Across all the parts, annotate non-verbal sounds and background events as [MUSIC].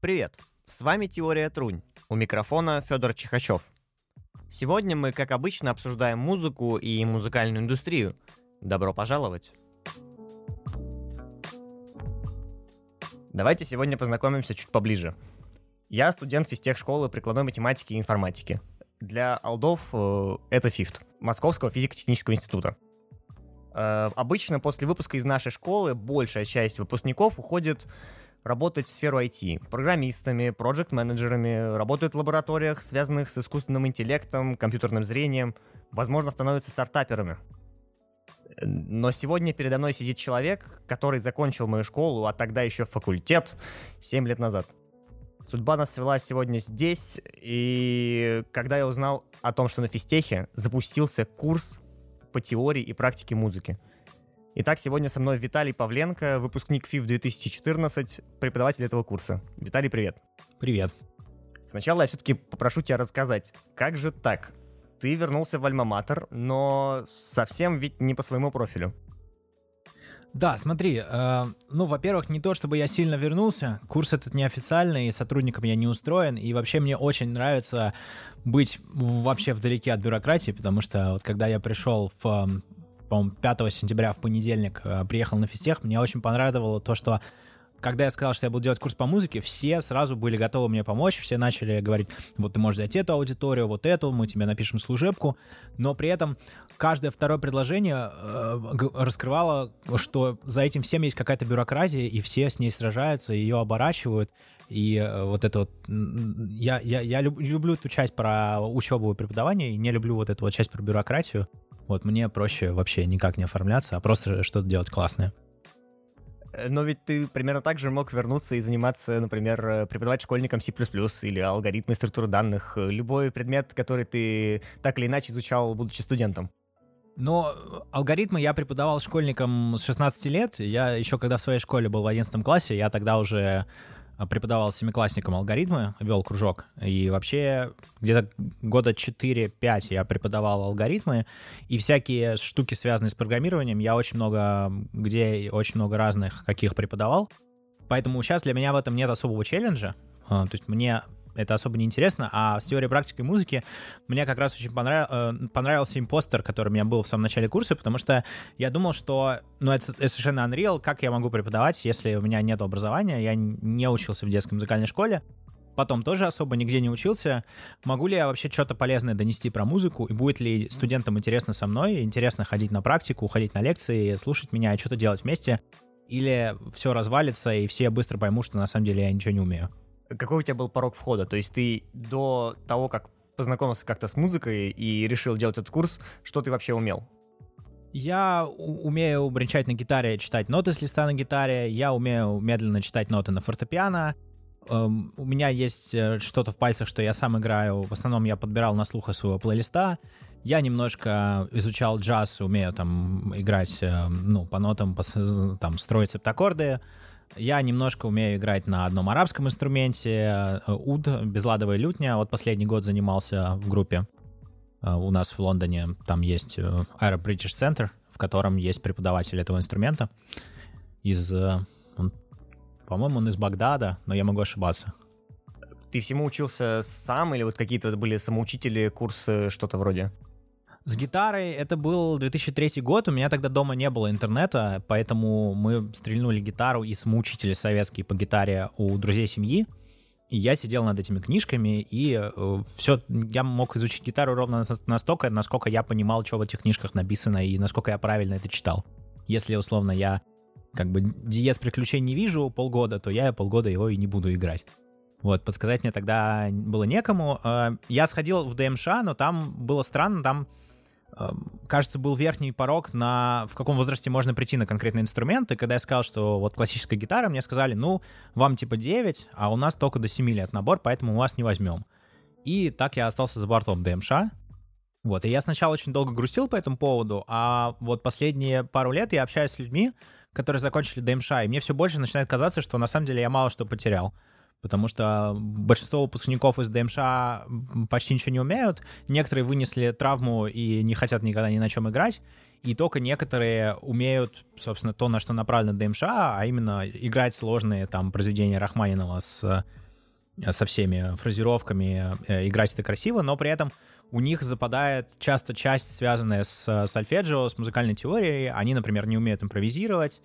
Привет! С вами Теория Трунь. У микрофона Федор Чихачев. Сегодня мы, как обычно, обсуждаем музыку и музыкальную индустрию. Добро пожаловать! Давайте сегодня познакомимся чуть поближе. Я студент физтех-школы прикладной математики и информатики. Для алдов э, это ФИФТ, Московского физико-технического института. Э, обычно после выпуска из нашей школы большая часть выпускников уходит работать в сферу IT. Программистами, проект-менеджерами, работают в лабораториях, связанных с искусственным интеллектом, компьютерным зрением, возможно, становятся стартаперами. Но сегодня передо мной сидит человек, который закончил мою школу, а тогда еще факультет, 7 лет назад. Судьба нас свела сегодня здесь, и когда я узнал о том, что на физтехе запустился курс по теории и практике музыки. Итак, сегодня со мной Виталий Павленко, выпускник ФИФ 2014, преподаватель этого курса. Виталий, привет. Привет. Сначала я все-таки попрошу тебя рассказать, как же так? Ты вернулся в Альма-Матер, но совсем ведь не по своему профилю. Да, смотри, э, ну, во-первых, не то, чтобы я сильно вернулся, курс этот неофициальный, сотрудником я не устроен, и вообще мне очень нравится быть вообще вдалеке от бюрократии, потому что вот когда я пришел в, по-моему, 5 сентября в понедельник, э, приехал на физтех, мне очень понравилось то, что когда я сказал, что я буду делать курс по музыке, все сразу были готовы мне помочь, все начали говорить, вот ты можешь взять эту аудиторию, вот эту, мы тебе напишем служебку, но при этом каждое второе предложение э, раскрывало, что за этим всем есть какая-то бюрократия, и все с ней сражаются, ее оборачивают, и э, вот это вот... Я, я, я люб, люблю эту часть про учебу и преподавание, и не люблю вот эту вот часть про бюрократию. Вот мне проще вообще никак не оформляться, а просто что-то делать классное. Э, но ведь ты примерно так же мог вернуться и заниматься, например, э, преподавать школьникам C++ или алгоритмы структуры данных, э, любой предмет, который ты так или иначе изучал, будучи студентом. Но алгоритмы я преподавал школьникам с 16 лет. Я еще когда в своей школе был в 11 классе, я тогда уже преподавал семиклассникам алгоритмы, вел кружок, и вообще где-то года 4-5 я преподавал алгоритмы, и всякие штуки, связанные с программированием, я очень много, где очень много разных каких преподавал, поэтому сейчас для меня в этом нет особого челленджа, а, то есть мне это особо не интересно. А с теорией практики музыки мне как раз очень понрав... Э, понравился импостер, который у меня был в самом начале курса, потому что я думал, что, ну, это, это совершенно unreal, как я могу преподавать, если у меня нет образования, я не учился в детской музыкальной школе, потом тоже особо нигде не учился. Могу ли я вообще что-то полезное донести про музыку, и будет ли студентам интересно со мной, интересно ходить на практику, ходить на лекции, слушать меня и что-то делать вместе, или все развалится, и все быстро поймут, что на самом деле я ничего не умею какой у тебя был порог входа? То есть ты до того, как познакомился как-то с музыкой и решил делать этот курс, что ты вообще умел? Я умею бренчать на гитаре, читать ноты с листа на гитаре, я умею медленно читать ноты на фортепиано, Um, у меня есть э, что-то в пальцах, что я сам играю. В основном я подбирал на слух своего плейлиста. Я немножко изучал джаз, умею там играть, э, ну, по нотам, по, там, строить септаккорды. Я немножко умею играть на одном арабском инструменте, э, уд, безладовая лютня. Вот последний год занимался в группе э, у нас в Лондоне. Там есть э, Arab British Center, в котором есть преподаватель этого инструмента из... По-моему, он из Багдада, но я могу ошибаться. Ты всему учился сам или вот какие-то были самоучители, курсы, что-то вроде? С гитарой это был 2003 год, у меня тогда дома не было интернета, поэтому мы стрельнули гитару и смучители советские по гитаре у друзей семьи. И я сидел над этими книжками, и э, все, я мог изучить гитару ровно настолько, насколько я понимал, что в этих книжках написано, и насколько я правильно это читал. Если, условно, я как бы диез приключений не вижу полгода, то я полгода его и не буду играть. Вот, подсказать мне тогда было некому. Э, я сходил в ДМШ, но там было странно, там кажется, был верхний порог на в каком возрасте можно прийти на конкретный инструмент. И когда я сказал, что вот классическая гитара, мне сказали, ну, вам типа 9, а у нас только до 7 лет набор, поэтому мы вас не возьмем. И так я остался за бортом ДМШ. Вот, и я сначала очень долго грустил по этому поводу, а вот последние пару лет я общаюсь с людьми, которые закончили ДМШ, и мне все больше начинает казаться, что на самом деле я мало что потерял потому что большинство выпускников из ДМШ почти ничего не умеют, некоторые вынесли травму и не хотят никогда ни на чем играть, и только некоторые умеют, собственно, то, на что направлено ДМШ, а именно играть сложные там произведения Рахманинова с со всеми фразировками, играть это красиво, но при этом у них западает часто часть, связанная с сольфеджио, с музыкальной теорией. Они, например, не умеют импровизировать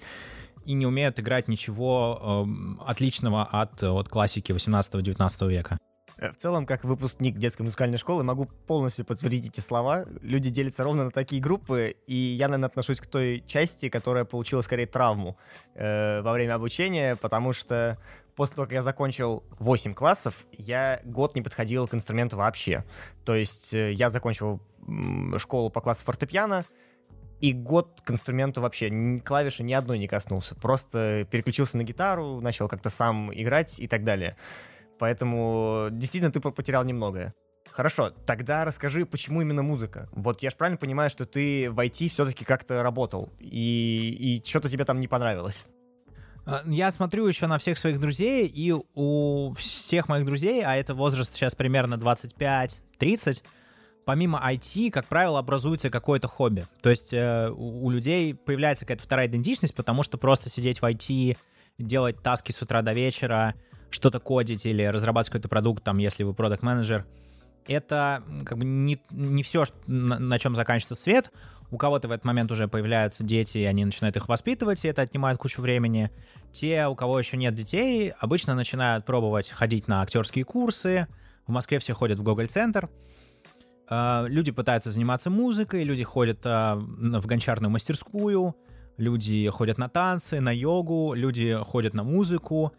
и не умеют играть ничего э, отличного от, от классики 18-19 века. Э, в целом, как выпускник детской музыкальной школы, могу полностью подтвердить эти слова. Люди делятся ровно на такие группы, и я, наверное, отношусь к той части, которая получила скорее травму э, во время обучения, потому что после того, как я закончил 8 классов, я год не подходил к инструменту вообще. То есть э, я закончил школу по классу фортепиано, и год к инструменту вообще клавиши ни одной не коснулся. Просто переключился на гитару, начал как-то сам играть и так далее. Поэтому действительно ты потерял немногое. Хорошо, тогда расскажи, почему именно музыка? Вот я же правильно понимаю, что ты в IT все-таки как-то работал, и, и что-то тебе там не понравилось. А, я смотрю еще на всех своих друзей, и у всех моих друзей, а это возраст сейчас примерно 25-30, помимо IT, как правило, образуется какое-то хобби. То есть э, у, у людей появляется какая-то вторая идентичность, потому что просто сидеть в IT, делать таски с утра до вечера, что-то кодить или разрабатывать какой-то продукт, там, если вы продукт менеджер это как бы не, не все, на, на чем заканчивается свет. У кого-то в этот момент уже появляются дети, и они начинают их воспитывать, и это отнимает кучу времени. Те, у кого еще нет детей, обычно начинают пробовать ходить на актерские курсы. В Москве все ходят в Гоголь-центр. А, люди пытаются заниматься музыкой, люди ходят а, в гончарную мастерскую, люди ходят на танцы, на йогу, люди ходят на музыку.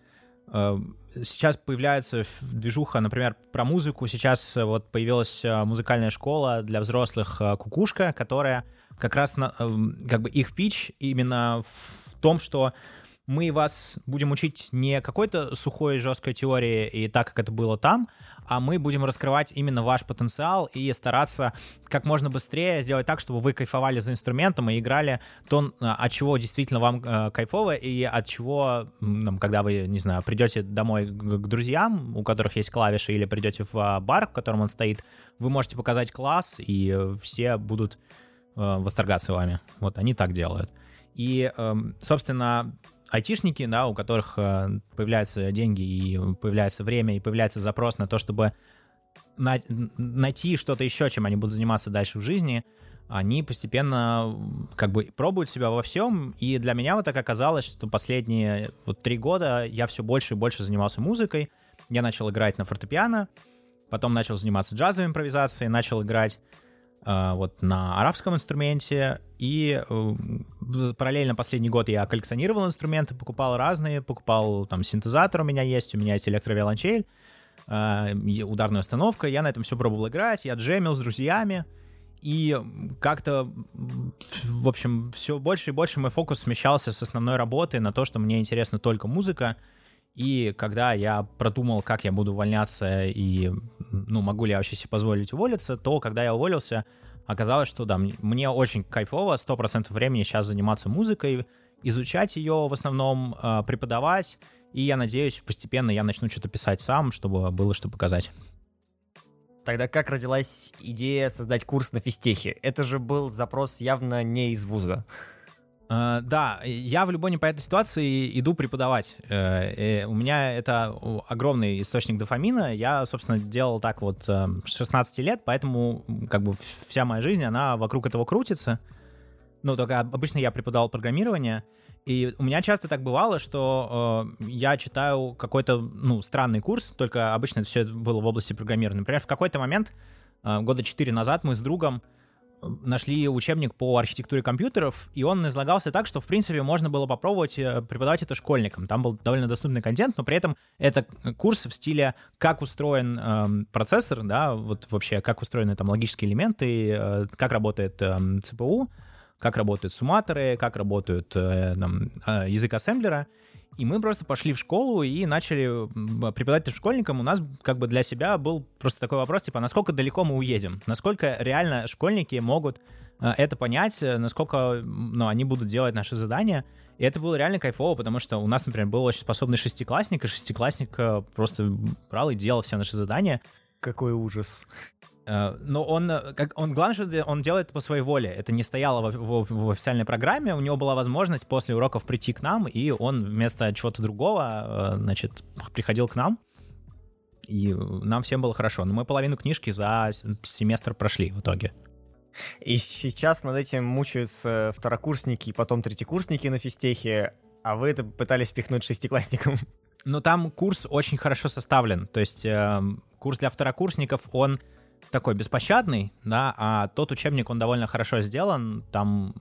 Эм, сейчас появляется движуха, например, про музыку. Сейчас э, вот появилась э, музыкальная школа для взрослых э, «Кукушка», которая как раз, на, как бы их пич именно в том, что мы вас будем учить не какой-то сухой жесткой теории и так, как это было там, а мы будем раскрывать именно ваш потенциал и стараться как можно быстрее сделать так, чтобы вы кайфовали за инструментом и играли то, а, от чего действительно вам э, кайфово, и от чего, ну, когда вы, не знаю, придете домой к друзьям, у которых есть клавиши, или придете в а, бар, в котором он стоит, вы можете показать класс, и все будут э, восторгаться вами. Вот они так делают. И, э, собственно, айтишники, да, у которых э, появляются деньги и появляется время и появляется запрос на то, чтобы на, найти что-то еще, чем они будут заниматься дальше в жизни, они постепенно как бы пробуют себя во всем, и для меня вот так оказалось, что последние вот три года я все больше и больше занимался музыкой, я начал играть на фортепиано, потом начал заниматься джазовой импровизацией, начал играть вот на арабском инструменте, и э, параллельно последний год я коллекционировал инструменты, покупал разные, покупал там синтезатор у меня есть, у меня есть электровиолончель, э, ударная установка, я на этом все пробовал играть, я джемил с друзьями, и как-то, в общем, все больше и больше мой фокус смещался с основной работы на то, что мне интересна только музыка, и когда я продумал, как я буду увольняться и, ну, могу ли я вообще себе позволить уволиться, то, когда я уволился, оказалось, что да, мне очень кайфово 100% времени сейчас заниматься музыкой, изучать ее в основном, а, преподавать, и я надеюсь, постепенно я начну что-то писать сам, чтобы было что показать. Тогда как родилась идея создать курс на физтехе? Это же был запрос явно не из вуза. Uh, да, я в любой непонятной ситуации иду преподавать. Uh, у меня это огромный источник дофамина. Я, собственно, делал так вот uh, с 16 лет, поэтому как бы вся моя жизнь, она вокруг этого крутится. Ну, только обычно я преподавал программирование, и у меня часто так бывало, что э, я читаю какой-то, ну, странный курс, только обычно это все было в области программирования. Например, в какой-то момент, э, года 4 назад, мы с другом нашли учебник по архитектуре компьютеров, и он излагался так, что, в принципе, можно было попробовать э, преподавать это школьникам. Там был довольно доступный контент, но при этом это курс в стиле, как устроен э, процессор, да, вот вообще, как устроены там логические элементы, э, как работает э, ЦПУ, как работают сумматоры, как работают э, там, э, язык ассемблера. И мы просто пошли в школу и начали преподавать школьникам. У нас как бы для себя был просто такой вопрос, типа, насколько далеко мы уедем? Насколько реально школьники могут э, это понять, насколько ну, они будут делать наши задания. И это было реально кайфово, потому что у нас, например, был очень способный шестиклассник, и шестиклассник э, просто брал и делал все наши задания. Какой ужас. Э, но он, э, как, он, главное, что он делает по своей воле. Это не стояло в, в, в официальной программе. У него была возможность после уроков прийти к нам, и он вместо чего-то другого, э, значит, приходил к нам. И нам всем было хорошо. Но мы половину книжки за семестр прошли в итоге. И сейчас над этим мучаются второкурсники и потом третьекурсники на физтехе, а вы это пытались пихнуть шестиклассникам. Но там курс очень хорошо составлен. То есть э, курс для второкурсников, он такой беспощадный, да, а тот учебник, он довольно хорошо сделан. Там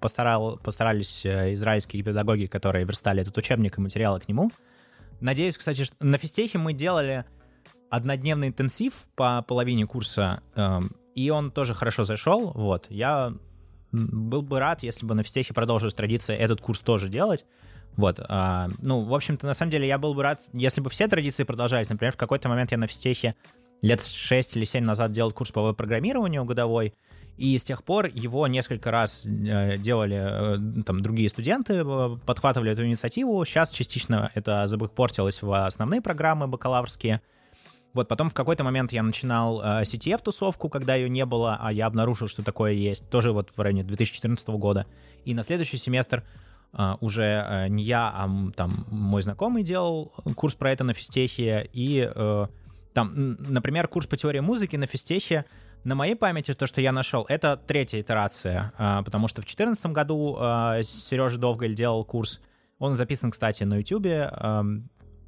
постарал, постарались э, израильские педагоги, которые верстали этот учебник и материалы к нему. Надеюсь, кстати, что на физтехе мы делали однодневный интенсив по половине курса, э, и он тоже хорошо зашел. Вот, я был бы рад, если бы на физтехе продолжилась традиция этот курс тоже делать. Вот, а, ну, в общем-то, на самом деле, я был бы рад, если бы все традиции продолжались. Например, в какой-то момент я на физтехе лет 6 или 7 назад делал курс по веб-программированию годовой, и с тех пор его несколько раз э, делали э, там другие студенты, э, подхватывали эту инициативу. Сейчас частично это забыхпортилось в основные программы бакалаврские. Вот потом в какой-то момент я начинал CTF-тусовку, когда ее не было, а я обнаружил, что такое есть, тоже вот в районе 2014 года. И на следующий семестр уже не я, а там мой знакомый делал курс про это на физтехе, и там, например, курс по теории музыки на физтехе, на моей памяти то, что я нашел, это третья итерация, потому что в 2014 году Сережа Довгаль делал курс, он записан, кстати, на YouTube,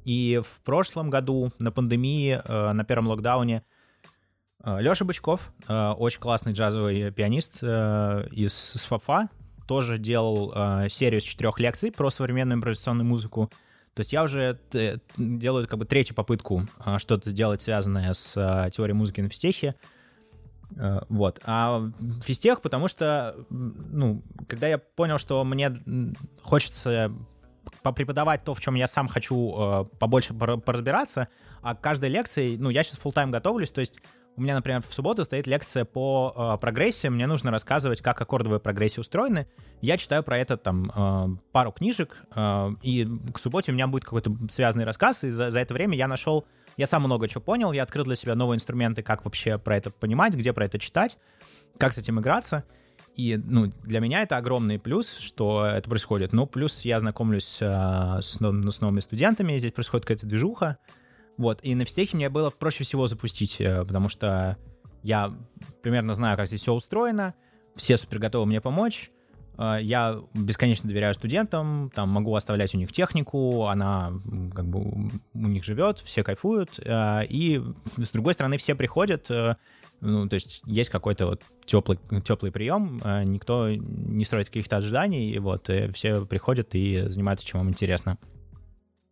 и в прошлом году на пандемии, на первом локдауне, Леша Бычков, очень классный джазовый пианист из СФАФа, тоже делал серию из четырех лекций про современную импровизационную музыку. То есть я уже делаю как бы третью попытку э, что-то сделать, связанное с э, теорией музыки на физтехе. Э, вот. А физтех, потому что, ну, когда я понял, что мне хочется попреподавать то, в чем я сам хочу э, побольше поразбираться, а каждой лекции, ну, я сейчас full тайм готовлюсь, то есть у меня, например, в субботу стоит лекция по э, прогрессии, мне нужно рассказывать, как аккордовые прогрессии устроены. Я читаю про это там э, пару книжек, э, и к субботе у меня будет какой-то связанный рассказ, и за, за это время я нашел, я сам много чего понял, я открыл для себя новые инструменты, как вообще про это понимать, где про это читать, как с этим играться. И, ну, для меня это огромный плюс, что это происходит. Ну, плюс я знакомлюсь э, с, с новыми студентами, здесь происходит какая-то движуха, вот, и на физтехе мне было проще всего запустить, э, потому что я примерно знаю, как здесь все устроено, все супер готовы мне помочь, э, я бесконечно доверяю студентам, там могу оставлять у них технику, она как бы у них живет, все кайфуют, э, и с другой стороны все приходят, ну, то есть есть какой-то вот теплый, теплый прием, никто не строит каких-то ожиданий, и вот, и все приходят и занимаются, чем им интересно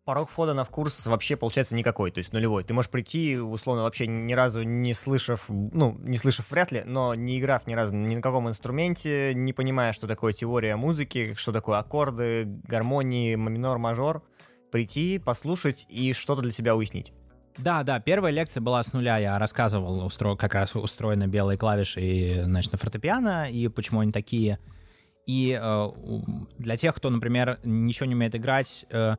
порог входа на в курс вообще получается никакой, то есть нулевой. Ты можешь прийти, условно, вообще ни разу не слышав, ну, не слышав вряд ли, но не играв ни разу ни на каком инструменте, не понимая, что такое теория музыки, что такое аккорды, гармонии, минор, мажор, прийти, послушать и что-то для себя уяснить. Да, да, первая лекция была с нуля. Я рассказывал, устро... как раз устроены белые клавиши и, значит, на фортепиано, и почему они такие. И э, для тех, кто, например, ничего не умеет играть, э,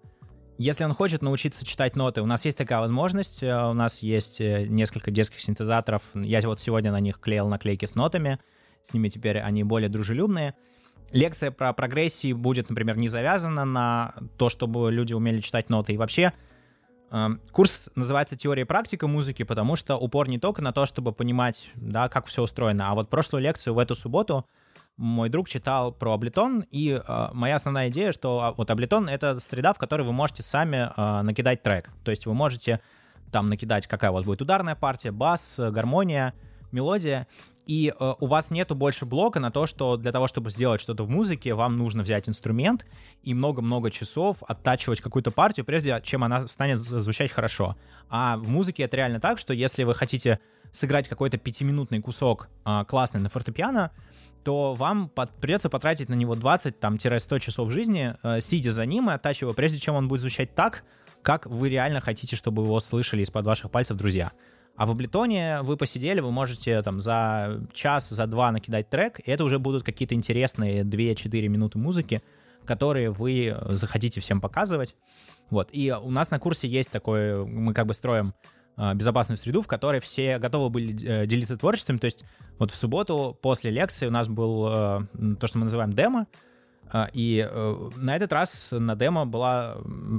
если он хочет научиться читать ноты, у нас есть такая возможность. Э, у нас есть э, несколько детских синтезаторов. Я вот сегодня на них клеил наклейки с нотами. С ними теперь они более дружелюбные. Лекция про прогрессии будет, например, не завязана на то, чтобы люди умели читать ноты. И вообще, эм, Курс называется «Теория и практика музыки», потому что упор не только на то, чтобы понимать, да, как все устроено, а вот прошлую лекцию в эту субботу мой друг читал про Ableton, и э, моя основная идея, что а, вот Ableton — это среда, в которой вы можете сами э, накидать трек. То есть вы можете там накидать, какая у вас будет ударная партия, бас, гармония, мелодия, и э, у вас нету больше блока на то, что для того, чтобы сделать что-то в музыке, вам нужно взять инструмент и много-много часов оттачивать какую-то партию, прежде чем она станет звучать хорошо. А в музыке это реально так, что если вы хотите сыграть какой-то пятиминутный кусок э, классный на фортепиано, то вам под, придется потратить на него 20-100 часов жизни, э, сидя за ним и оттачивая, прежде чем он будет звучать так, как вы реально хотите, чтобы его слышали из-под ваших пальцев друзья. А в Абleton вы посидели, вы можете там за час, за два накидать трек, и это уже будут какие-то интересные 2-4 минуты музыки, которые вы захотите всем показывать. Вот. И у нас на курсе есть такой, мы как бы строим безопасную среду, в которой все готовы были э, делиться творчеством. То есть вот в субботу после лекции у нас был э, то, что мы называем демо. А, и э, на этот раз на демо была,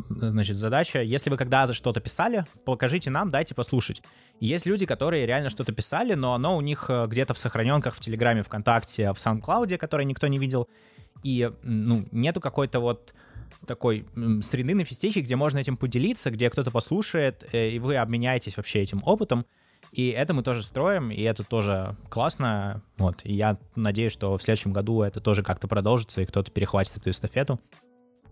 значит, задача, если вы когда-то что-то писали, покажите нам, дайте послушать. И есть люди, которые реально что-то писали, но оно у них где-то в сохраненках в Телеграме, ВКонтакте, в SoundCloud, который никто не видел. И, ну, нету какой-то вот такой среды на физтехе, где можно этим поделиться, где кто-то послушает, э, и вы обменяетесь вообще этим опытом. И это мы тоже строим, и это тоже классно. Вот. И я надеюсь, что в следующем году это тоже как-то продолжится, и кто-то перехватит эту эстафету.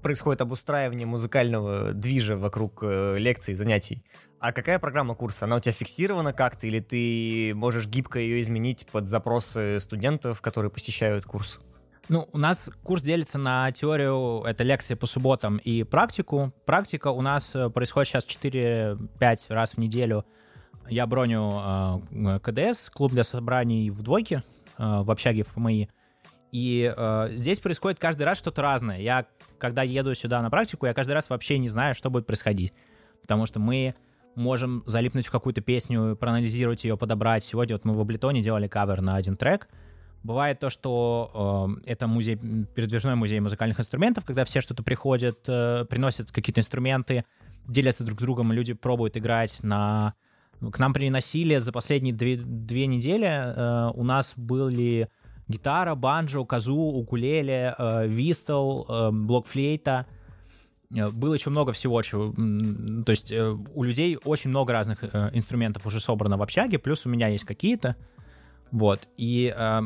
Происходит обустраивание музыкального движа вокруг э, лекций, занятий. А какая программа курса? Она у тебя фиксирована как-то, или ты можешь гибко ее изменить под запросы студентов, которые посещают курс? Ну, у нас курс делится на теорию, это лекции по субботам, и практику. Практика у нас э, происходит сейчас 4-5 раз в неделю я броню э, КДС, клуб для собраний в двойке, э, в общаге в ПМИ. И э, здесь происходит каждый раз что-то разное. Я, когда еду сюда на практику, я каждый раз вообще не знаю, что будет происходить. Потому что мы можем залипнуть в какую-то песню, проанализировать ее, подобрать. Сегодня вот мы в Аблетоне делали кавер на один трек. Бывает то, что э, это музей, передвижной музей музыкальных инструментов, когда все что-то приходят, э, приносят какие-то инструменты, делятся друг с другом, люди пробуют играть на к нам приносили за последние две, две недели, э, у нас были гитара, банджо, казу, укулеле, э, вистл, э, блокфлейта. Э, было еще много всего, чего, то есть э, у людей очень много разных э, инструментов уже собрано в общаге, плюс у меня есть какие-то, вот, и э,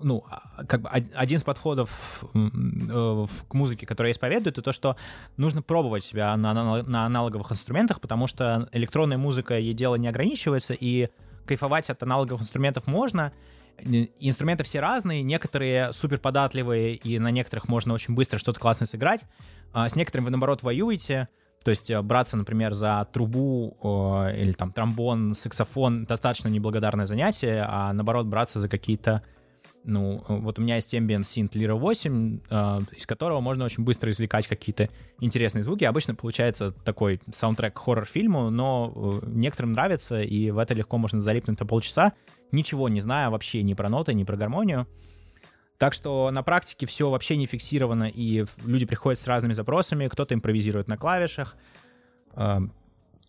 ну, как бы один из подходов э, к музыке, который я исповедую, это то, что нужно пробовать себя на, на, на аналоговых инструментах, потому что электронная музыка, ей дело не ограничивается, и кайфовать от аналоговых инструментов можно. Инструменты все разные, некоторые супер податливые, и на некоторых можно очень быстро что-то классное сыграть. А с некоторыми вы, наоборот, воюете, то есть э, браться, например, за трубу э, или там тромбон, саксофон достаточно неблагодарное занятие, а наоборот браться за какие-то ну, вот у меня есть Ambient Synth Lyra 8, э, из которого можно очень быстро извлекать какие-то интересные звуки. Обычно получается такой саундтрек хоррор-фильму, но э, некоторым нравится, и в это легко можно залипнуть на полчаса, ничего не зная вообще ни про ноты, ни про гармонию. Так что на практике все вообще не фиксировано, и люди приходят с разными запросами, кто-то импровизирует на клавишах, э,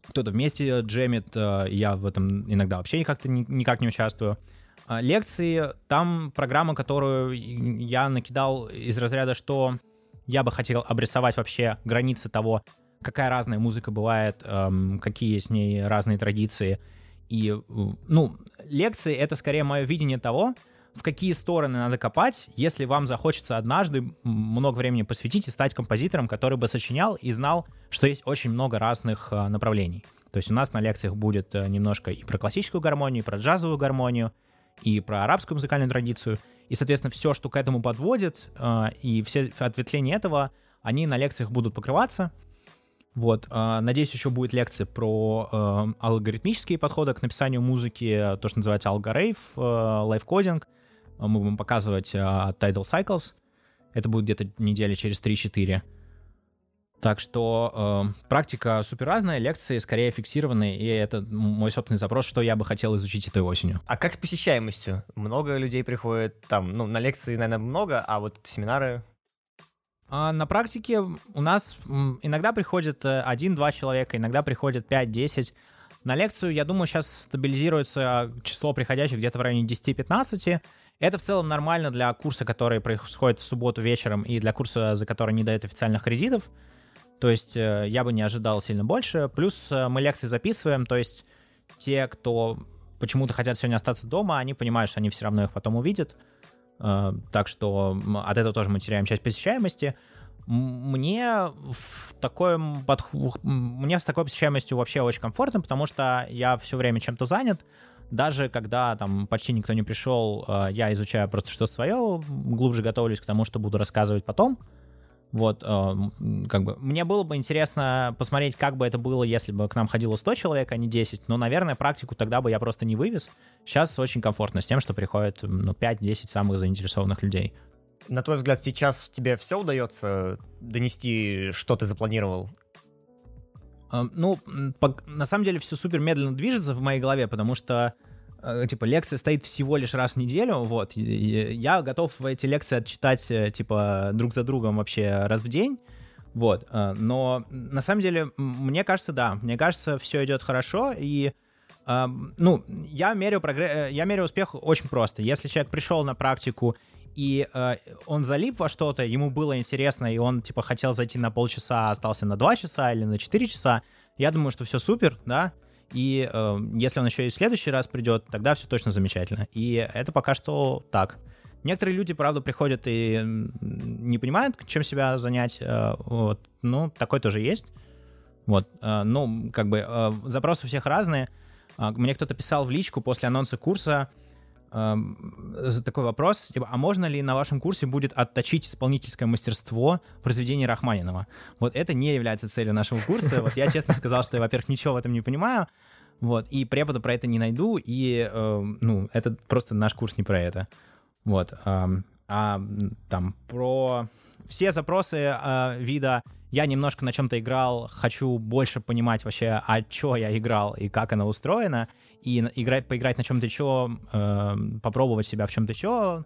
кто-то вместе джемит, э, я в этом иногда вообще как-то никак не участвую. А, лекции, там программа, которую я накидал из разряда, что я бы хотел обрисовать вообще границы того, какая разная музыка бывает, эм, какие в ней разные традиции. И, ну, лекции — это скорее мое видение того, в какие стороны надо копать, если вам захочется однажды много времени посвятить и стать композитором, который бы сочинял и знал, что есть очень много разных э, направлений. То есть у нас на лекциях будет э, немножко и про классическую гармонию, и про джазовую гармонию, и про арабскую музыкальную традицию. И, соответственно, все, что к этому подводит, э, и все ответвления этого, они на лекциях будут покрываться. Вот, надеюсь, еще будет лекция про алгоритмические подходы к написанию музыки, то, что называется алгорейв, лайфкодинг. Мы будем показывать от Tidal Cycles. Это будет где-то недели через 3-4. Так что э, практика супер разная, лекции скорее фиксированные, и это мой собственный запрос, что я бы хотел изучить этой осенью. А как с посещаемостью? Много людей приходит там, ну, на лекции, наверное, много, а вот семинары? А на практике у нас иногда приходит э, один-два человека, иногда приходит 5-10. На лекцию, я думаю, сейчас стабилизируется число приходящих где-то в районе 10-15. Это в целом нормально для курса, который происходит в субботу вечером, и для курса, за который не дают официальных кредитов. То есть э, я бы не ожидал сильно больше. Плюс э, мы лекции записываем, то есть те, кто почему-то хотят сегодня остаться дома, они понимают, что они все равно их потом увидят. Э, так что от этого тоже мы теряем часть посещаемости. Мне в такой подх... мне с такой посещаемостью вообще очень комфортно, потому что я все время чем-то занят. Даже когда там почти никто не пришел, я изучаю просто что свое, глубже готовлюсь к тому, что буду рассказывать потом. Вот, э, как бы, мне было бы интересно посмотреть, как бы это было, если бы к нам ходило 100 человек, а не 10, но, наверное, практику тогда бы я просто не вывез. Сейчас очень комфортно с тем, что приходит, ну, 5-10 самых заинтересованных людей. На твой взгляд, сейчас тебе все удается донести, что ты запланировал? Э, ну, по, на самом деле все супер медленно движется в моей голове, потому что э, типа, лекция стоит всего лишь раз в неделю, вот, я готов эти лекции отчитать, э, типа, друг за другом вообще раз в день, вот, но на самом деле, мне кажется, да, мне кажется, все идет хорошо, и ну, я меряю, прогресс, я меряю успех очень просто. Если человек пришел на практику и э, он залип во что-то, ему было интересно, и он, типа, хотел зайти на полчаса, а остался на два часа или на четыре часа, я думаю, что все супер, да, и э, если он еще и в следующий раз придет, тогда все точно замечательно. И это пока что так. Некоторые люди, правда, приходят и не понимают, чем себя занять. Э, вот. Ну, такой тоже есть. Вот. Э, ну, как бы э, запросы у всех разные. Э, мне кто-то писал в личку после анонса курса, такой вопрос, типа, а можно ли на вашем курсе будет отточить исполнительское мастерство произведений Рахманинова? Вот это не является целью нашего курса. Вот я честно сказал, что я, во-первых, ничего в этом не понимаю, вот, и препода про это не найду, и, э, ну, это просто наш курс не про это. Вот. Э, а там про все запросы э, вида я немножко на чем-то играл, хочу больше понимать вообще, а что я играл и как оно устроено, и играть, поиграть на чем-то еще, э, попробовать себя в чем-то еще,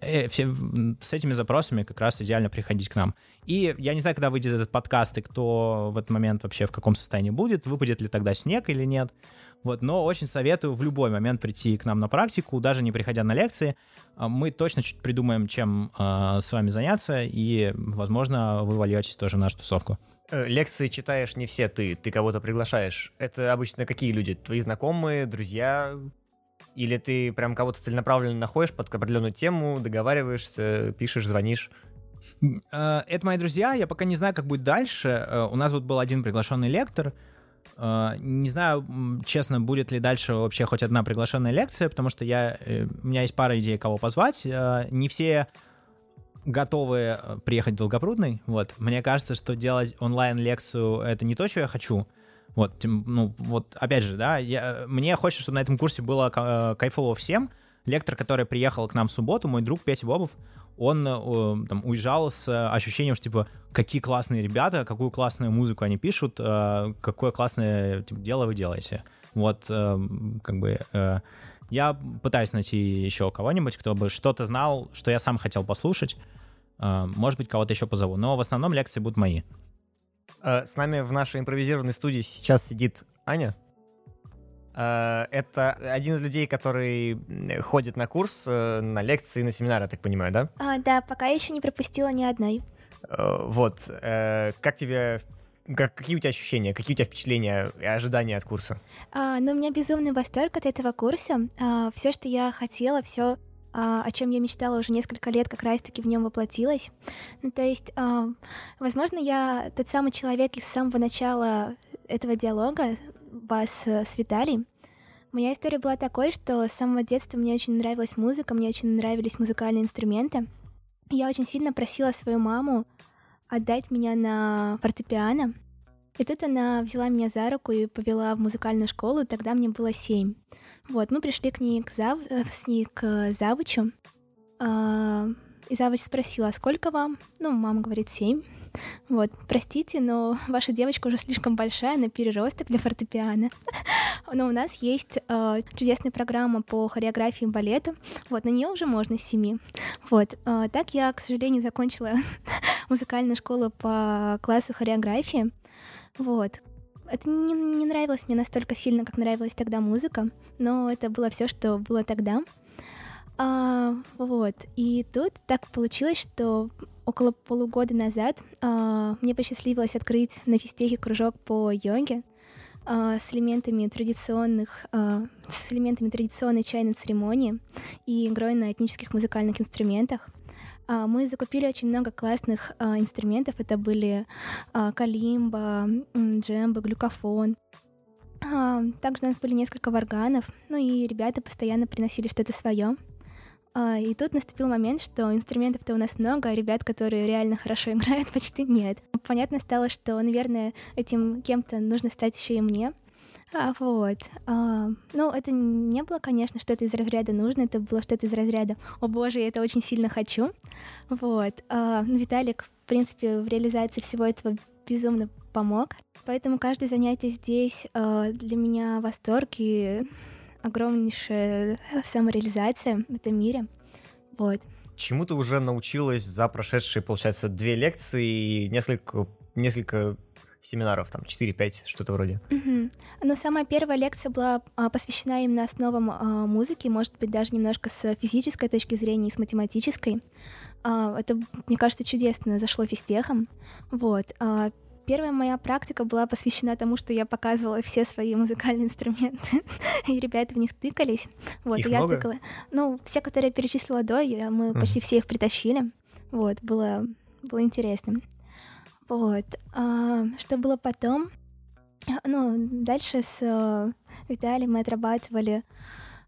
э, все, с этими запросами как раз идеально приходить к нам. И я не знаю, когда выйдет этот подкаст, и кто в этот момент вообще в каком состоянии будет, выпадет ли тогда снег или нет. Вот, но очень советую в любой момент прийти к нам на практику, даже не приходя на лекции. А, мы точно чуть придумаем, чем э, с вами заняться, и, возможно, вы вольетесь тоже в нашу тусовку. Э, лекции читаешь не все ты, ты кого-то приглашаешь. Это обычно какие люди? Твои знакомые, друзья? Или ты прям кого-то целенаправленно находишь под определенную тему, договариваешься, пишешь, звонишь? Э, это мои друзья, я пока не знаю, как будет дальше. Э, у нас вот был один приглашенный лектор. Не знаю, честно, будет ли дальше вообще хоть одна приглашенная лекция, потому что я, у меня есть пара идей, кого позвать. Не все готовы э, приехать в Долгопрудный. Вот. Мне кажется, что делать онлайн-лекцию — это не то, что я хочу. Вот, ну, вот, опять же, да, я, мне хочется, чтобы на этом курсе было э, кайфово всем. Лектор, который приехал к нам в субботу, мой друг Петя Бобов, он э, там, уезжал с ощущением, что, типа, какие классные ребята, какую классную музыку они пишут, какое классное типа, дело вы делаете. Вот, как бы, я пытаюсь найти еще кого-нибудь, кто бы что-то знал, что я сам хотел послушать. А, может быть, кого-то еще позову. Но в основном лекции будут мои. А, с нами в нашей импровизированной студии сейчас сидит Аня. А, это один из людей, который ходит на курс, э, на лекции, на семинары, я так понимаю, да? А, да, пока еще не пропустила ни одной. Вот. Э, как тебе как, какие у тебя ощущения, какие у тебя впечатления и ожидания от курса? А, ну, у меня безумный восторг от этого курса. А, все, что я хотела, все, а, о чем я мечтала уже несколько лет, как раз-таки в нем воплотилось. Ну, то есть, а, возможно, я тот самый человек из самого начала этого диалога, вас с Виталием. Моя история была такой, что с самого детства мне очень нравилась музыка, мне очень нравились музыкальные инструменты. Я очень сильно просила свою маму отдать меня на фортепиано. И тут она взяла меня за руку и повела в музыкальную школу, тогда мне было семь. Вот, мы пришли к ней, к, зав... Э, с ней к завучу, а... и завуч спросила, а сколько вам? Ну, мама говорит, семь. Вот, простите, но ваша девочка уже слишком большая на переросток для фортепиано. [LAUGHS] Но у нас есть э, чудесная программа по хореографии и балету. Вот, на нее уже можно с семи. Вот, э, так я, к сожалению, закончила [LAUGHS] музыкальную школу по классу хореографии. Вот. Это не, не нравилось мне настолько сильно, как нравилась тогда музыка, но это было все, что было тогда. А, вот. И тут так получилось, что около полугода назад а, мне посчастливилось открыть на физтехе кружок по йоге а, с элементами традиционных, а, с элементами традиционной чайной церемонии и игрой на этнических музыкальных инструментах. А, мы закупили очень много классных а, инструментов. Это были а, калимба, джембы, глюкофон. Также у нас были несколько варганов, ну и ребята постоянно приносили что-то свое. И тут наступил момент, что инструментов-то у нас много, а ребят, которые реально хорошо играют, [LAUGHS] почти нет. Понятно стало, что, наверное, этим кем-то нужно стать еще и мне. А, вот. А, ну, это не было, конечно, что-то из разряда нужно, это было что-то из разряда «О боже, я это очень сильно хочу». Вот. А, ну, Виталик, в принципе, в реализации всего этого безумно помог. Поэтому каждое занятие здесь а, для меня восторг, и огромнейшая самореализация в этом мире. Вот. Чему ты уже научилась за прошедшие, получается, две лекции и несколько, несколько семинаров, там, 4-5, что-то вроде. Угу. Ну, самая первая лекция была а, посвящена именно основам а, музыки, может быть, даже немножко с физической точки зрения и с математической. А, это, мне кажется, чудесно зашло физтехом. Вот. А, Первая моя практика была посвящена тому, что я показывала все свои музыкальные инструменты, [LAUGHS] и ребята в них тыкались. Вот, их и я много? тыкала. Ну, все, которые я перечислила до, я, мы Мгм. почти все их притащили. Вот, было, было интересно. Вот. а, что было потом? А, Ну, дальше с э, Виталием мы отрабатывали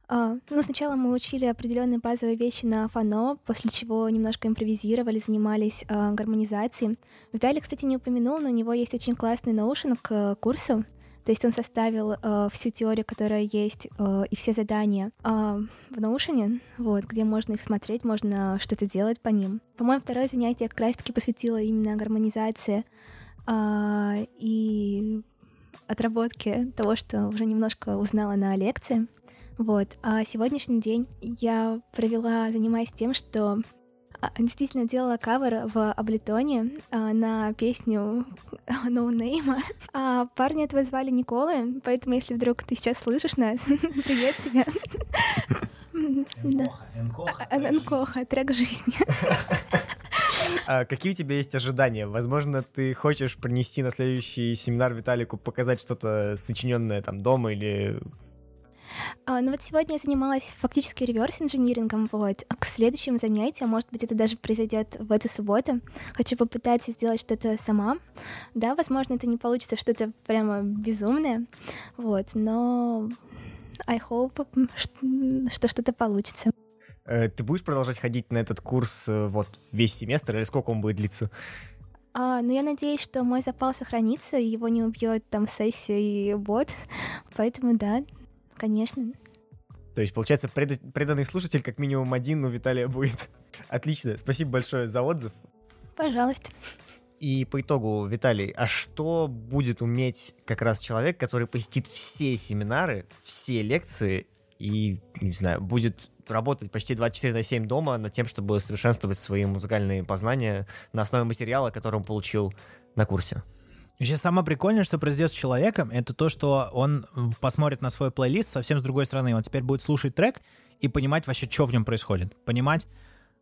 а, Ну, сначала мы учили определенные базовые вещи на фано, после чего немножко импровизировали, занимались а, гармонизацией. Виталий, кстати, не упомянул, но у него есть очень классный ноушен к э, курсу. То есть он составил э, всю теорию, которая есть, э, и все задания э, в ноушене, вот, где можно их смотреть, можно что-то делать по ним. По-моему, второе занятие как раз-таки посвятило именно гармонизации а, и отработке того, что уже немножко узнала на лекции. Вот. А сегодняшний день я провела, занимаясь тем, что действительно делала кавер в Аблетоне а, на песню [LAUGHS] No Name. А парня этого звали Николы, поэтому если вдруг ты сейчас слышишь нас, [LAUGHS] привет тебе. [LAUGHS] А, Энкоха, трек жизни. А какие у тебя есть ожидания? Возможно, ты хочешь принести на следующий семинар Виталику, показать что-то сочиненное там дома или... А, ну вот сегодня я занималась фактически реверс-инжинирингом, вот. А к следующим занятиям, может быть, это даже произойдет в эту субботу. Хочу попытаться сделать что-то сама. Да, возможно, это не получится что-то прямо безумное, вот, но I hope, что что-то получится. Э, Ты будешь продолжать ходить на этот курс э, вот весь семестр или сколько он будет длиться? А, но я надеюсь, что мой запал сохранится, и его не убьет там сессия и бот. Поэтому да, конечно. То есть, получается, преда- преданный слушатель как минимум один у Виталия будет. [LAUGHS] Отлично, спасибо большое за отзыв. Пожалуйста. И по итогу, Виталий, а что будет уметь как раз человек, который посетит все семинары, все лекции и, не знаю, будет работать почти 24 на 7 дома над тем, чтобы совершенствовать свои музыкальные познания на основе материала, который он получил на курсе? Еще самое прикольное, что произойдет с человеком, это то, что он посмотрит на свой плейлист совсем с другой стороны. Он теперь будет слушать трек и понимать вообще, что в нем происходит. Понимать,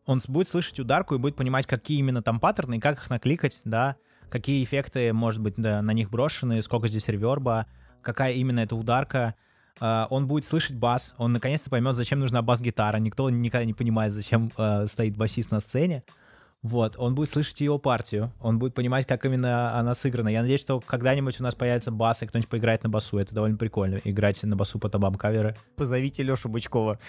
он будет слышать ударку и будет понимать, какие именно там паттерны как их накликать, да, какие эффекты, может быть, да, на них брошены, сколько здесь реверба, какая именно эта ударка. А, Он будет слышать бас, он наконец-то поймет, зачем нужна бас-гитара. Никто никогда не понимает, зачем э, стоит басист на сцене. Вот, он будет слышать его партию, он будет понимать, как именно она сыграна. Я надеюсь, что когда-нибудь у нас появится бас, и кто-нибудь поиграет на басу. Это довольно прикольно, играть на басу по табам каверы. Позовите Лешу Бычкова.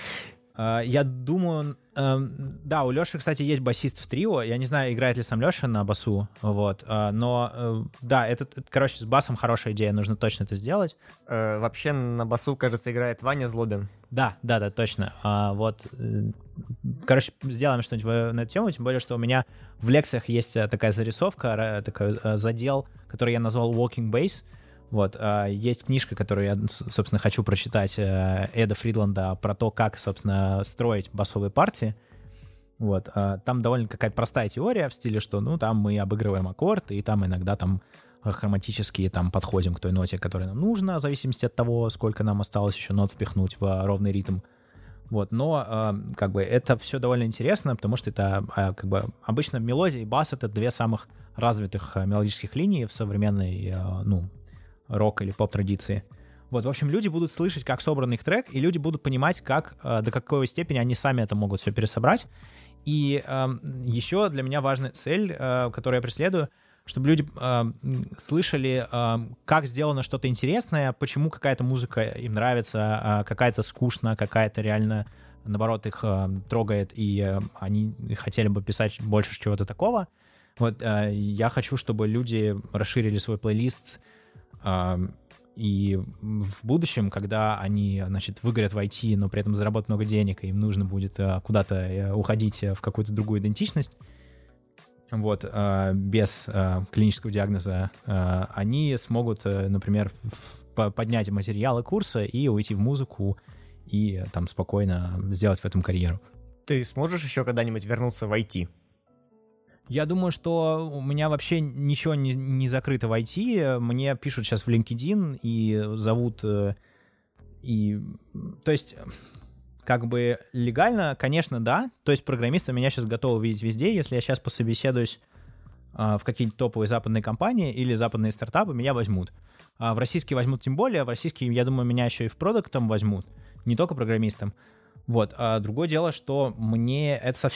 А, Я думаю, эм, да, у Леши, кстати, есть басист в трио. Я не знаю, играет ли сам Леша на басу, вот. а, Но э, да, это, это, короче, с басом хорошая идея, нужно точно это сделать. Э, вообще на басу, кажется, играет Ваня Злобин. Да, да, да, точно. А, вот, э, короче, сделаем что-нибудь на эту тему, тем более, что у меня в лекциях есть э, такая зарисовка, такой э, задел, который я назвал Walking Bass. Вот, а, есть книжка, которую я, собственно, хочу прочитать э, Эда Фридланда про то, как, собственно, строить басовые партии. Вот, а, там довольно какая-то простая теория в стиле, что, ну, там мы обыгрываем аккорд, и там иногда там э, хроматически там подходим к той ноте, которая нам нужна, в зависимости от того, сколько нам осталось еще нот впихнуть в э, ровный ритм. Вот, но э, как бы это все довольно интересно, потому что это э, как бы обычно мелодия и бас это две самых развитых мелодических линии в современной, э, ну, рок или поп традиции. Вот, в общем, люди будут слышать, как собран их трек, и люди будут понимать, как, э, до какой степени они сами это могут все пересобрать. И еще для меня важная цель, э, которую я преследую, чтобы люди э, слышали, э, как сделано что-то интересное, почему какая-то музыка им нравится, а какая-то скучно, какая-то реально, наоборот, их э, трогает, и э, они хотели бы писать больше чего-то такого. Вот э, я хочу, чтобы люди расширили свой плейлист, э, и в будущем, когда они, значит, выгорят в IT, но при этом заработают много денег, и им нужно будет э, куда-то э, уходить э, в какую-то другую идентичность, вот, без клинического диагноза, они смогут, например, поднять материалы курса и уйти в музыку и там спокойно сделать в этом карьеру. Ты сможешь еще когда-нибудь вернуться в IT? Я думаю, что у меня вообще ничего не, не закрыто в IT. Мне пишут сейчас в LinkedIn и зовут... Э, и, то есть, как бы легально, конечно, да. То есть программисты меня сейчас готовы видеть везде. Если я сейчас пособеседуюсь а, в какие-нибудь топовые западные компании или западные стартапы, меня возьмут. А в российские возьмут тем более. В российские, я думаю, меня еще и в продуктом возьмут. Не только программистом. Вот. А другое дело, что мне это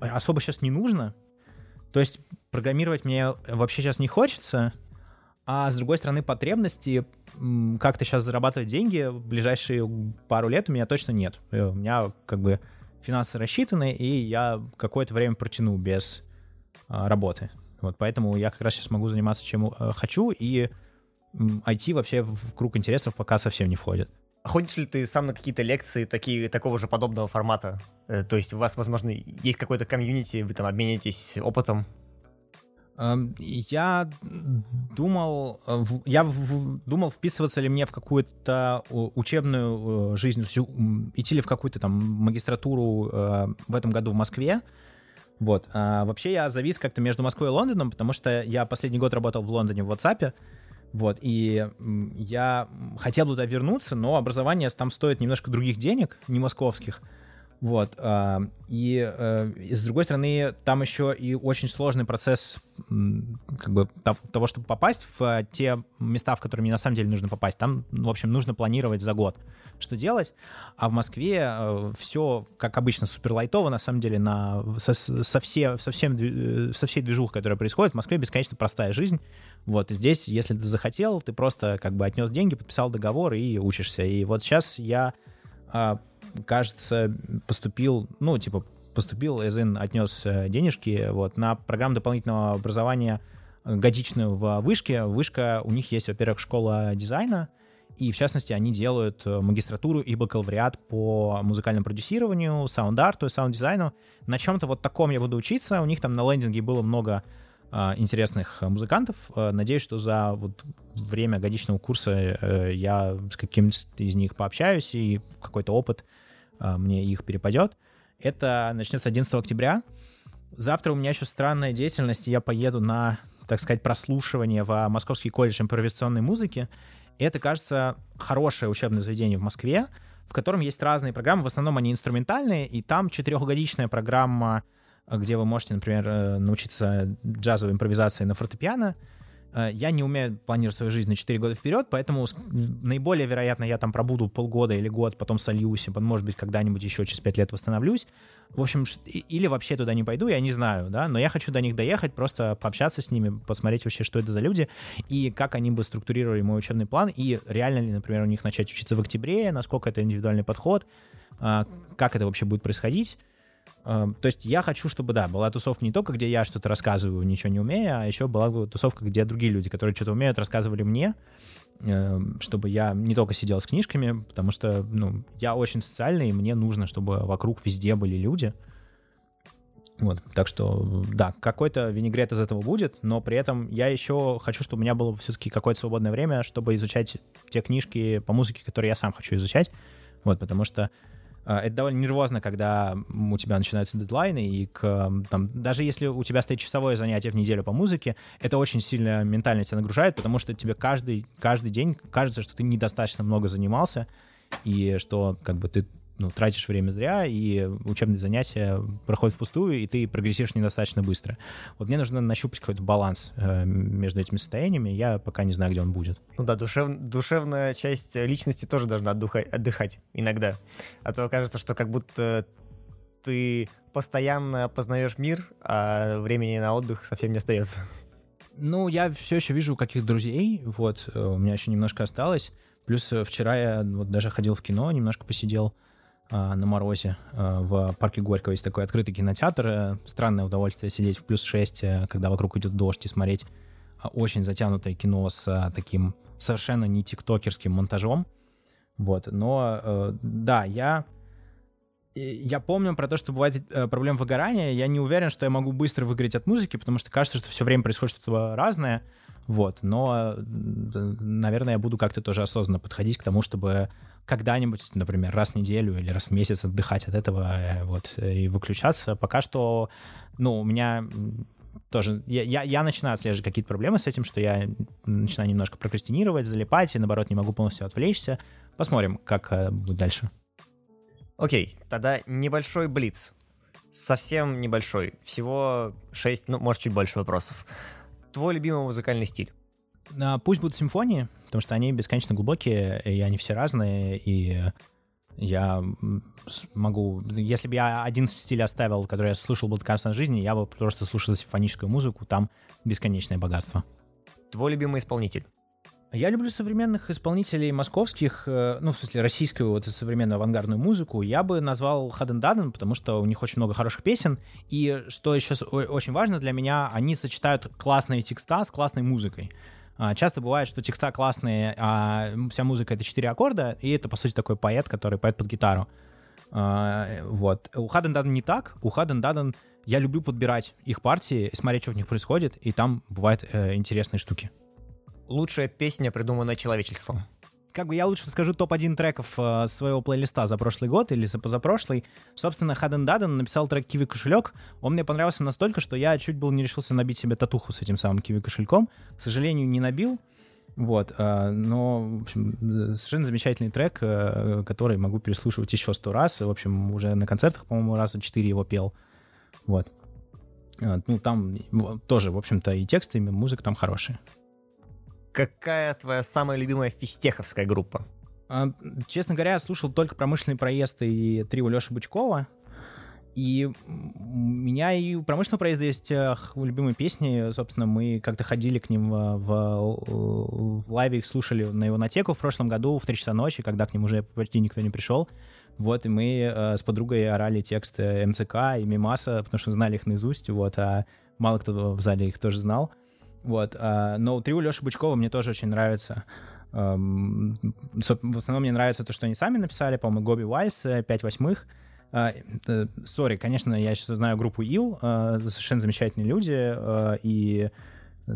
особо сейчас не нужно. То есть программировать мне вообще сейчас не хочется, а с другой стороны потребности как-то сейчас зарабатывать деньги в ближайшие пару лет у меня точно нет. Э, у меня как бы финансы рассчитаны, и я какое-то время протяну без а, работы. Вот поэтому я как раз сейчас могу заниматься чем э, хочу, и IT вообще в круг интересов пока совсем не входит. Ходишь ли ты сам на какие-то лекции такие, такого же подобного формата? Э, то есть у вас, возможно, есть какой-то комьюнити, вы там обменитесь опытом? Эм, я думал, э, я думал, вписываться ли мне в какую-то учебную э, жизнь, идти ли в какую-то там магистратуру в этом году в Москве. Вот. А вообще я завис как-то между Москвой и Лондоном, потому что я последний год работал в Лондоне в WhatsApp, вот, и я хотел туда вернуться, но образование там стоит немножко других денег, не московских. Вот. А, и, э, и с другой стороны, там еще и очень сложный процесс как бы того, чтобы попасть в те места, в которые мне на самом деле нужно попасть. Там, в общем, нужно планировать за год, что делать. А в Москве э, все, как обычно, супер лайтово, на самом деле, на, со, со, все, со, всем, э, со всей движухой, которая происходит. В Москве бесконечно простая жизнь. Вот, и здесь, если ты захотел, ты просто как бы отнес деньги, подписал договор и учишься. И вот сейчас я а, кажется, поступил, ну, типа, поступил, Эзин отнес э, денежки вот, на программу дополнительного образования годичную в Вышке. Вышка, у них есть, во-первых, школа дизайна, и, в частности, они делают э, магистратуру и бакалавриат по музыкальному продюсированию, саунд-арту и саунд-дизайну. На чем-то вот таком я буду учиться. У них там на лендинге было много а, интересных музыкантов. Надеюсь, что за вот время годичного курса я с каким-то из них пообщаюсь и какой-то опыт мне их перепадет. Это начнется 11 октября. Завтра у меня еще странная деятельность, я поеду на, так сказать, прослушивание в Московский колледж импровизационной музыки. Это, кажется, хорошее учебное заведение в Москве, в котором есть разные программы, в основном они инструментальные, и там четырехгодичная программа, где вы можете, например, э, научиться джазовой импровизации на фортепиано, я не умею планировать свою жизнь на 4 года вперед, поэтому наиболее вероятно я там пробуду полгода или год, потом сольюсь, может быть, когда-нибудь еще через 5 лет восстановлюсь. В общем, или вообще туда не пойду, я не знаю, да, но я хочу до них доехать, просто пообщаться с ними, посмотреть вообще, что это за люди, и как они бы структурировали мой учебный план, и реально ли, например, у них начать учиться в октябре, насколько это индивидуальный подход, а, как это вообще будет происходить. Эм, то есть я хочу, чтобы, да, была тусовка не только, где я что-то рассказываю, ничего не умея, а еще была бы тусовка, где другие люди, которые что-то умеют, рассказывали мне, эм, чтобы я не только сидел с книжками, потому что, ну, я очень социальный, и мне нужно, чтобы вокруг везде были люди. Вот, так что, да, какой-то винегрет из этого будет, но при этом я еще хочу, чтобы у меня было все-таки какое-то свободное время, чтобы изучать те книжки по музыке, которые я сам хочу изучать. Вот, потому что это довольно нервозно, когда у тебя начинаются дедлайны, и к, там, даже если у тебя стоит часовое занятие в неделю по музыке, это очень сильно ментально тебя нагружает, потому что тебе каждый, каждый день кажется, что ты недостаточно много занимался, и что как бы ты ну, тратишь время зря, и учебные занятия проходят впустую, и ты прогрессируешь недостаточно быстро. Вот мне нужно нащупать какой-то баланс э, между этими состояниями, я пока не знаю, где он будет. Ну да, душев, душевная часть личности тоже должна отдыхать, отдыхать иногда. А то кажется, что как будто ты постоянно познаешь мир, а времени на отдых совсем не остается. Ну, я все еще вижу каких друзей, вот, э, у меня еще немножко осталось. Плюс вчера я вот даже ходил в кино, немножко посидел. А, на морозе а, в парке Горького есть такой открытый кинотеатр. Э, странное удовольствие сидеть в плюс 6, э, когда вокруг идет дождь и смотреть очень затянутое кино с таким совершенно не тиктокерским монтажом. Вот, но э, да, я я помню про то, что бывает проблема выгорания. Я не уверен, что я могу быстро выгореть от музыки, потому что кажется, что все время происходит что-то разное. Вот, но, наверное, я буду как-то тоже осознанно подходить к тому, чтобы когда-нибудь, например, раз в неделю или раз в месяц отдыхать от этого э, вот и выключаться. Пока что, ну, у меня тоже, я, я, я начинаю отслеживать какие-то проблемы с этим, что я начинаю немножко прокрастинировать, залипать, и наоборот не могу полностью отвлечься. Посмотрим, как э, будет дальше. Окей, тогда небольшой блиц. Совсем небольшой. Всего 6, ну, может, чуть больше вопросов. Твой любимый музыкальный стиль? А, пусть будут симфонии, потому что они бесконечно глубокие, и они все разные, и я могу... Если бы я один стиль оставил, который я слушал бы до конца жизни, я бы просто слушал симфоническую музыку, там бесконечное богатство. Твой любимый исполнитель? Я люблю современных исполнителей московских, э, ну, в смысле, российскую вот современную авангардную музыку. Я бы назвал Хаден Даден, потому что у них очень много хороших песен. И что еще очень важно для меня, они сочетают классные текста с классной музыкой. А, часто бывает, что текста классные, а вся музыка — это четыре аккорда, и это, по сути, такой поэт, который поет под гитару. А, вот. У Хаден Даден не так. У Хаден Даден я люблю подбирать их партии, смотреть, что в них происходит, и там бывают э, интересные штуки. Лучшая песня, придуманная человечеством как бы я лучше скажу топ-1 треков э, своего плейлиста за прошлый год или за позапрошлый. Собственно, Хаден Даден написал трек «Киви кошелек». Он мне понравился настолько, что я чуть был не решился набить себе татуху с этим самым Киви кошельком. К сожалению, не набил. Вот, э, но, в общем, совершенно замечательный трек, э, который могу переслушивать еще сто раз. В общем, уже на концертах, по-моему, раза четыре его пел. Вот. Э, ну, там тоже, в общем-то, и тексты, и музыка там хорошие. Какая твоя самая любимая фистеховская группа? А, честно говоря, я слушал только «Промышленный проезд» и «Трио Леши Бычкова». И у меня и у промышленного проезда есть э, любимые песни. Собственно, мы как-то ходили к ним в, в, в лайве, их слушали на его натеку в прошлом году в 3 часа ночи, когда к ним уже почти никто не пришел. Вот, и мы э, с подругой орали тексты МЦК и Мимаса, потому что знали их наизусть, вот, а мало кто в зале их тоже знал. Вот. А, но трио Леши Бычкова мне тоже очень нравится. В основном мне нравится то, что они сами написали, по-моему, Гоби Вальс, 5 восьмых. А, э, sorry, конечно, я сейчас знаю группу Ил, а, совершенно замечательные люди, и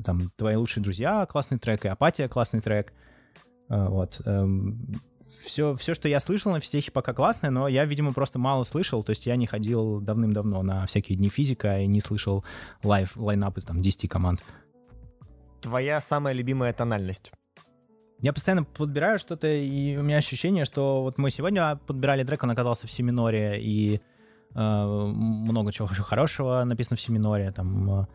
там «Твои лучшие друзья» — классный трек, и «Апатия» — классный трек. Вот. Все, эм, все, что я слышал на физтехе, пока классное, но я, видимо, просто мало слышал, то есть я не ходил давным-давно на всякие дни физика и не слышал live, line-up из там 10 команд твоя самая любимая тональность? Я постоянно подбираю что-то, и у меня ощущение, что вот мы сегодня подбирали трек, он оказался в си миноре, и э, много чего хорошего написано в си миноре. Там э,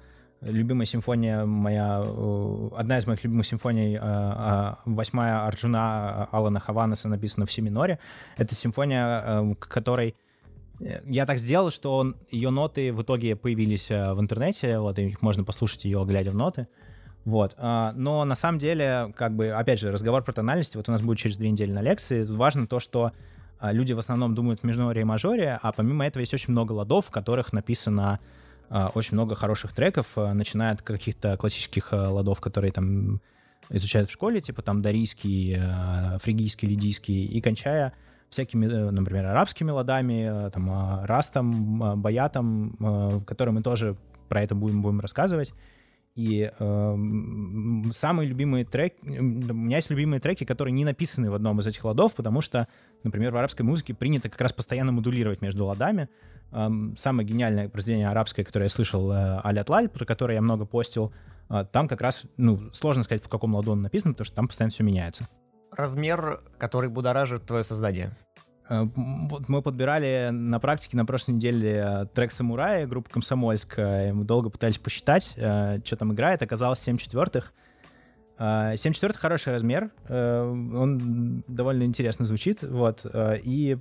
любимая симфония моя, э, одна из моих любимых симфоний, э, восьмая Арджуна Алана Хаванеса написана в си миноре. Это симфония, которой я так сделал, что ее ноты в итоге появились в интернете, вот, и их можно послушать ее, глядя в ноты. Вот. А, но на самом деле, как бы, опять же, разговор про тональности, вот у нас будет через две недели на лекции. Тут важно то, что а, люди в основном думают в межноре и мажоре, а помимо этого есть очень много ладов, в которых написано а, очень много хороших треков, начиная от каких-то классических ладов, которые там изучают в школе, типа там дарийский, фригийский, лидийский, и кончая всякими, э, например, арабскими ладами, там, растом, баятом, которые мы тоже про это будем, будем рассказывать. И э, самые любимые треки... У меня есть любимые треки, которые не написаны в одном из этих ладов, потому что, например, в арабской музыке принято как раз постоянно модулировать между ладами. Э, самое гениальное произведение арабское, которое я слышал, э, Алят Лаль, про которое я много постил, э, там как раз, ну, сложно сказать, в каком ладу он написан, потому что там постоянно все меняется. Размер, который будоражит твое создание. Э, вот мы подбирали на практике на прошлой неделе э, трек «Самурай» группы «Комсомольск». Э, мы долго пытались посчитать, что там играет. Оказалось 7 четвертых. 7 четвертых хороший размер. Он довольно интересно звучит. Вот. И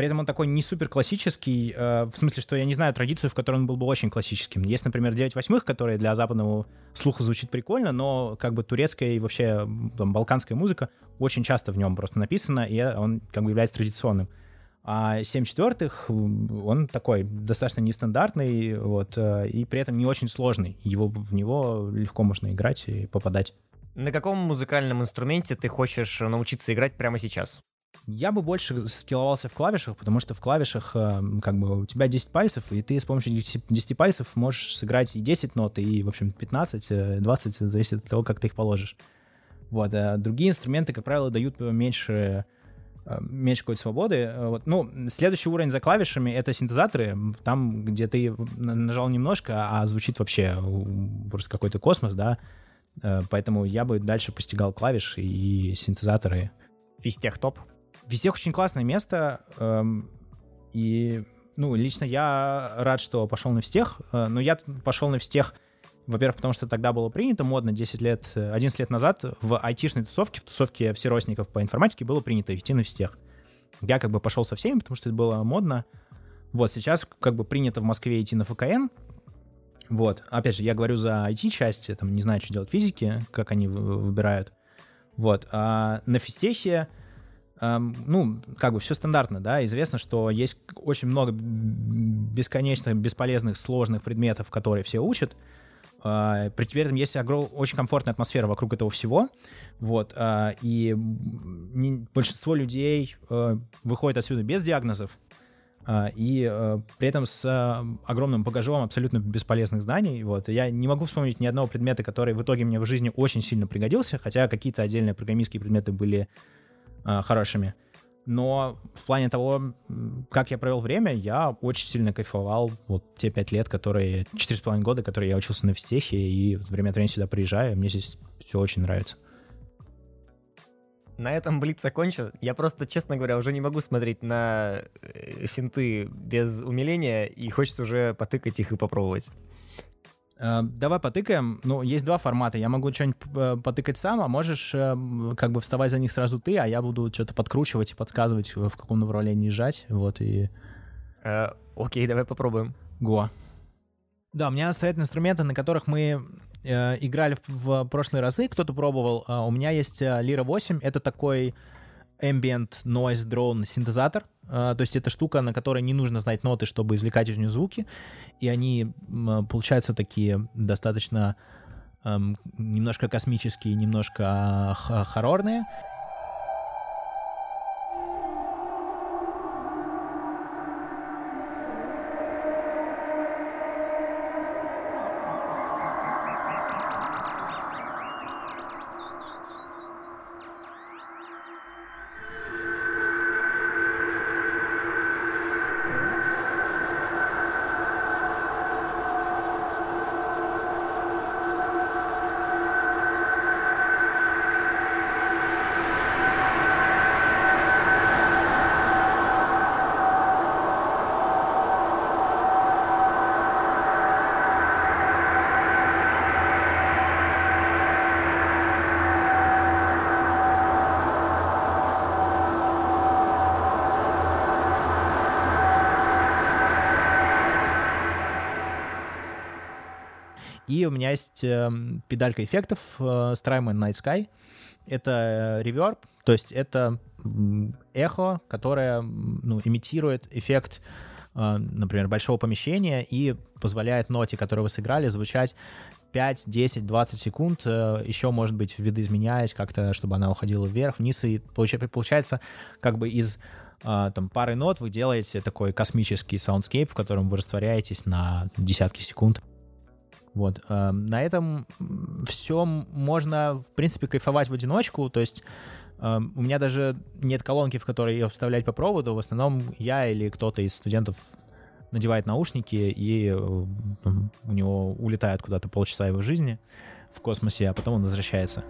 при этом он такой не супер классический, э, в смысле, что я не знаю традицию, в которой он был бы очень классическим. Есть, например, 9 восьмых, которые для западного слуха звучит прикольно, но как бы турецкая и вообще там, балканская музыка очень часто в нем просто написана, и он как бы является традиционным. А 7 четвертых, он такой достаточно нестандартный, вот, э, и при этом не очень сложный. Его, в него легко можно играть и попадать. На каком музыкальном инструменте ты хочешь научиться играть прямо сейчас? Я бы больше скилловался в клавишах, потому что в клавишах э, как бы у тебя 10 пальцев, и ты с помощью 10 пальцев можешь сыграть и 10 нот, и, в общем, 15, 20, э, зависит от того, как ты их положишь. Вот. А другие инструменты, как правило, дают меньше э, меньше какой-то свободы. Э, вот. Ну, следующий уровень за клавишами — это синтезаторы. Там, где ты нажал немножко, а звучит вообще просто какой-то космос, да. Поэтому я бы дальше постигал клавиши и синтезаторы. Физтех топ? Физтех очень классное место. Эм, и, ну, лично я рад, что пошел на Физтех. Но я пошел на Физтех во-первых, потому что тогда было принято модно 10 лет, 11 лет назад в айтишной тусовке, в тусовке всеростников по информатике было принято идти на всех. Я как бы пошел со всеми, потому что это было модно. Вот, сейчас как бы принято в Москве идти на ФКН. Вот, опять же, я говорю за IT-часть, там не знаю, что делать физики, как они выбирают. Вот, а на физтехе, ну, как бы все стандартно, да, известно, что есть очень много бесконечных, бесполезных, сложных предметов, которые все учат, Uh, при этом есть очень комфортная атмосфера вокруг этого всего, вот, uh, и большинство людей uh, выходит отсюда без диагнозов, и при этом с огромным багажом абсолютно бесполезных знаний, вот, я не могу вспомнить ни одного предмета, который в итоге мне в жизни очень сильно пригодился, хотя какие-то отдельные программистские предметы были хорошими, но в плане того, как я провел время, я очень сильно кайфовал вот те пять лет, которые, четыре с половиной года, которые я учился на физтехе, и время от времени сюда приезжаю, мне здесь все очень нравится. На этом Блиц закончил. Я просто, честно говоря, уже не могу смотреть на э, синты без умиления, и хочется уже потыкать их и попробовать. Э, давай потыкаем. Ну, есть два формата. Я могу что-нибудь э, потыкать сам, а можешь э, как бы вставать за них сразу ты, а я буду что-то подкручивать и подсказывать, в каком направлении жать. Вот и... Э, окей, давай попробуем. Го. Да, у меня стоят инструменты, на которых мы э, играли в, в прошлые разы. Кто-то пробовал. Э, у меня есть Lira 8. Это такой ambient noise drone синтезатор. Uh, то есть это штука, на которой не нужно знать ноты, чтобы извлекать из нее звуки. И они uh, получаются такие достаточно немножко космические, немножко uh, хоррорные. И у меня есть э, педалька эффектов э, Strymon Night Sky. Это реверб, то есть это эхо, которое ну, имитирует эффект, э, например, большого помещения и позволяет ноте, которую вы сыграли, звучать 5, 10, 20 секунд, э, еще, может быть, видоизменяясь как-то, чтобы она уходила вверх, вниз, и получается как бы из э, там пары нот вы делаете такой космический soundscape, в котором вы растворяетесь на десятки секунд. Вот. Э, на этом все можно, в принципе, кайфовать в одиночку. То есть э, у меня даже нет колонки, в которой ее вставлять по проводу. В основном я или кто-то из студентов надевает наушники, и э, у него улетает куда-то полчаса его жизни в космосе, а потом он возвращается.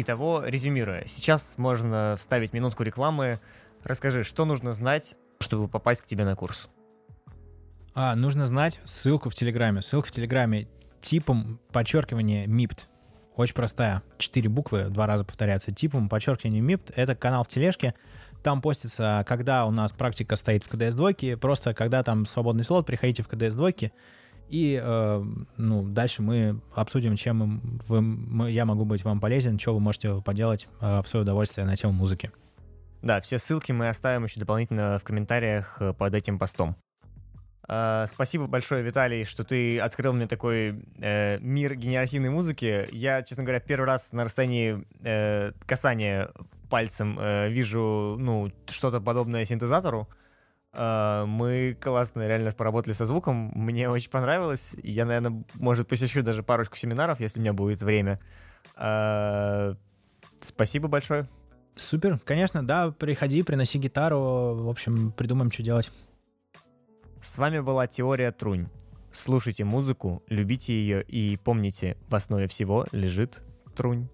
Итого, резюмируя, сейчас можно вставить минутку рекламы. Расскажи, что нужно знать, чтобы попасть к тебе на курс? А, нужно знать ссылку в Телеграме. Ссылка в Телеграме типом подчеркивание MIPT. Очень простая. Четыре буквы, два раза повторяются. Типом подчеркивание MIPT — это канал в тележке. Там постится, когда у нас практика стоит в КДС двойке, просто когда там свободный слот, приходите в КДС двойки, и э, ну, дальше мы обсудим, чем вы, мы, я могу быть вам полезен, что вы можете поделать э, в свое удовольствие на тему музыки. Да, все ссылки мы оставим еще дополнительно в комментариях э, под этим постом. Uh, спасибо большое, Виталий, что ты открыл мне такой э, мир генеративной музыки. Я, честно говоря, первый раз на расстоянии э, касания пальцем э, вижу ну, что-то подобное синтезатору. Uh, мы классно реально поработали со звуком. Мне очень понравилось. Я, наверное, может, посещу даже парочку семинаров, если у меня будет время. Uh, спасибо большое. Супер, конечно, да, приходи, приноси гитару, в общем, придумаем, что делать. С вами была Теория Трунь. Слушайте музыку, любите ее и помните, в основе всего лежит Трунь.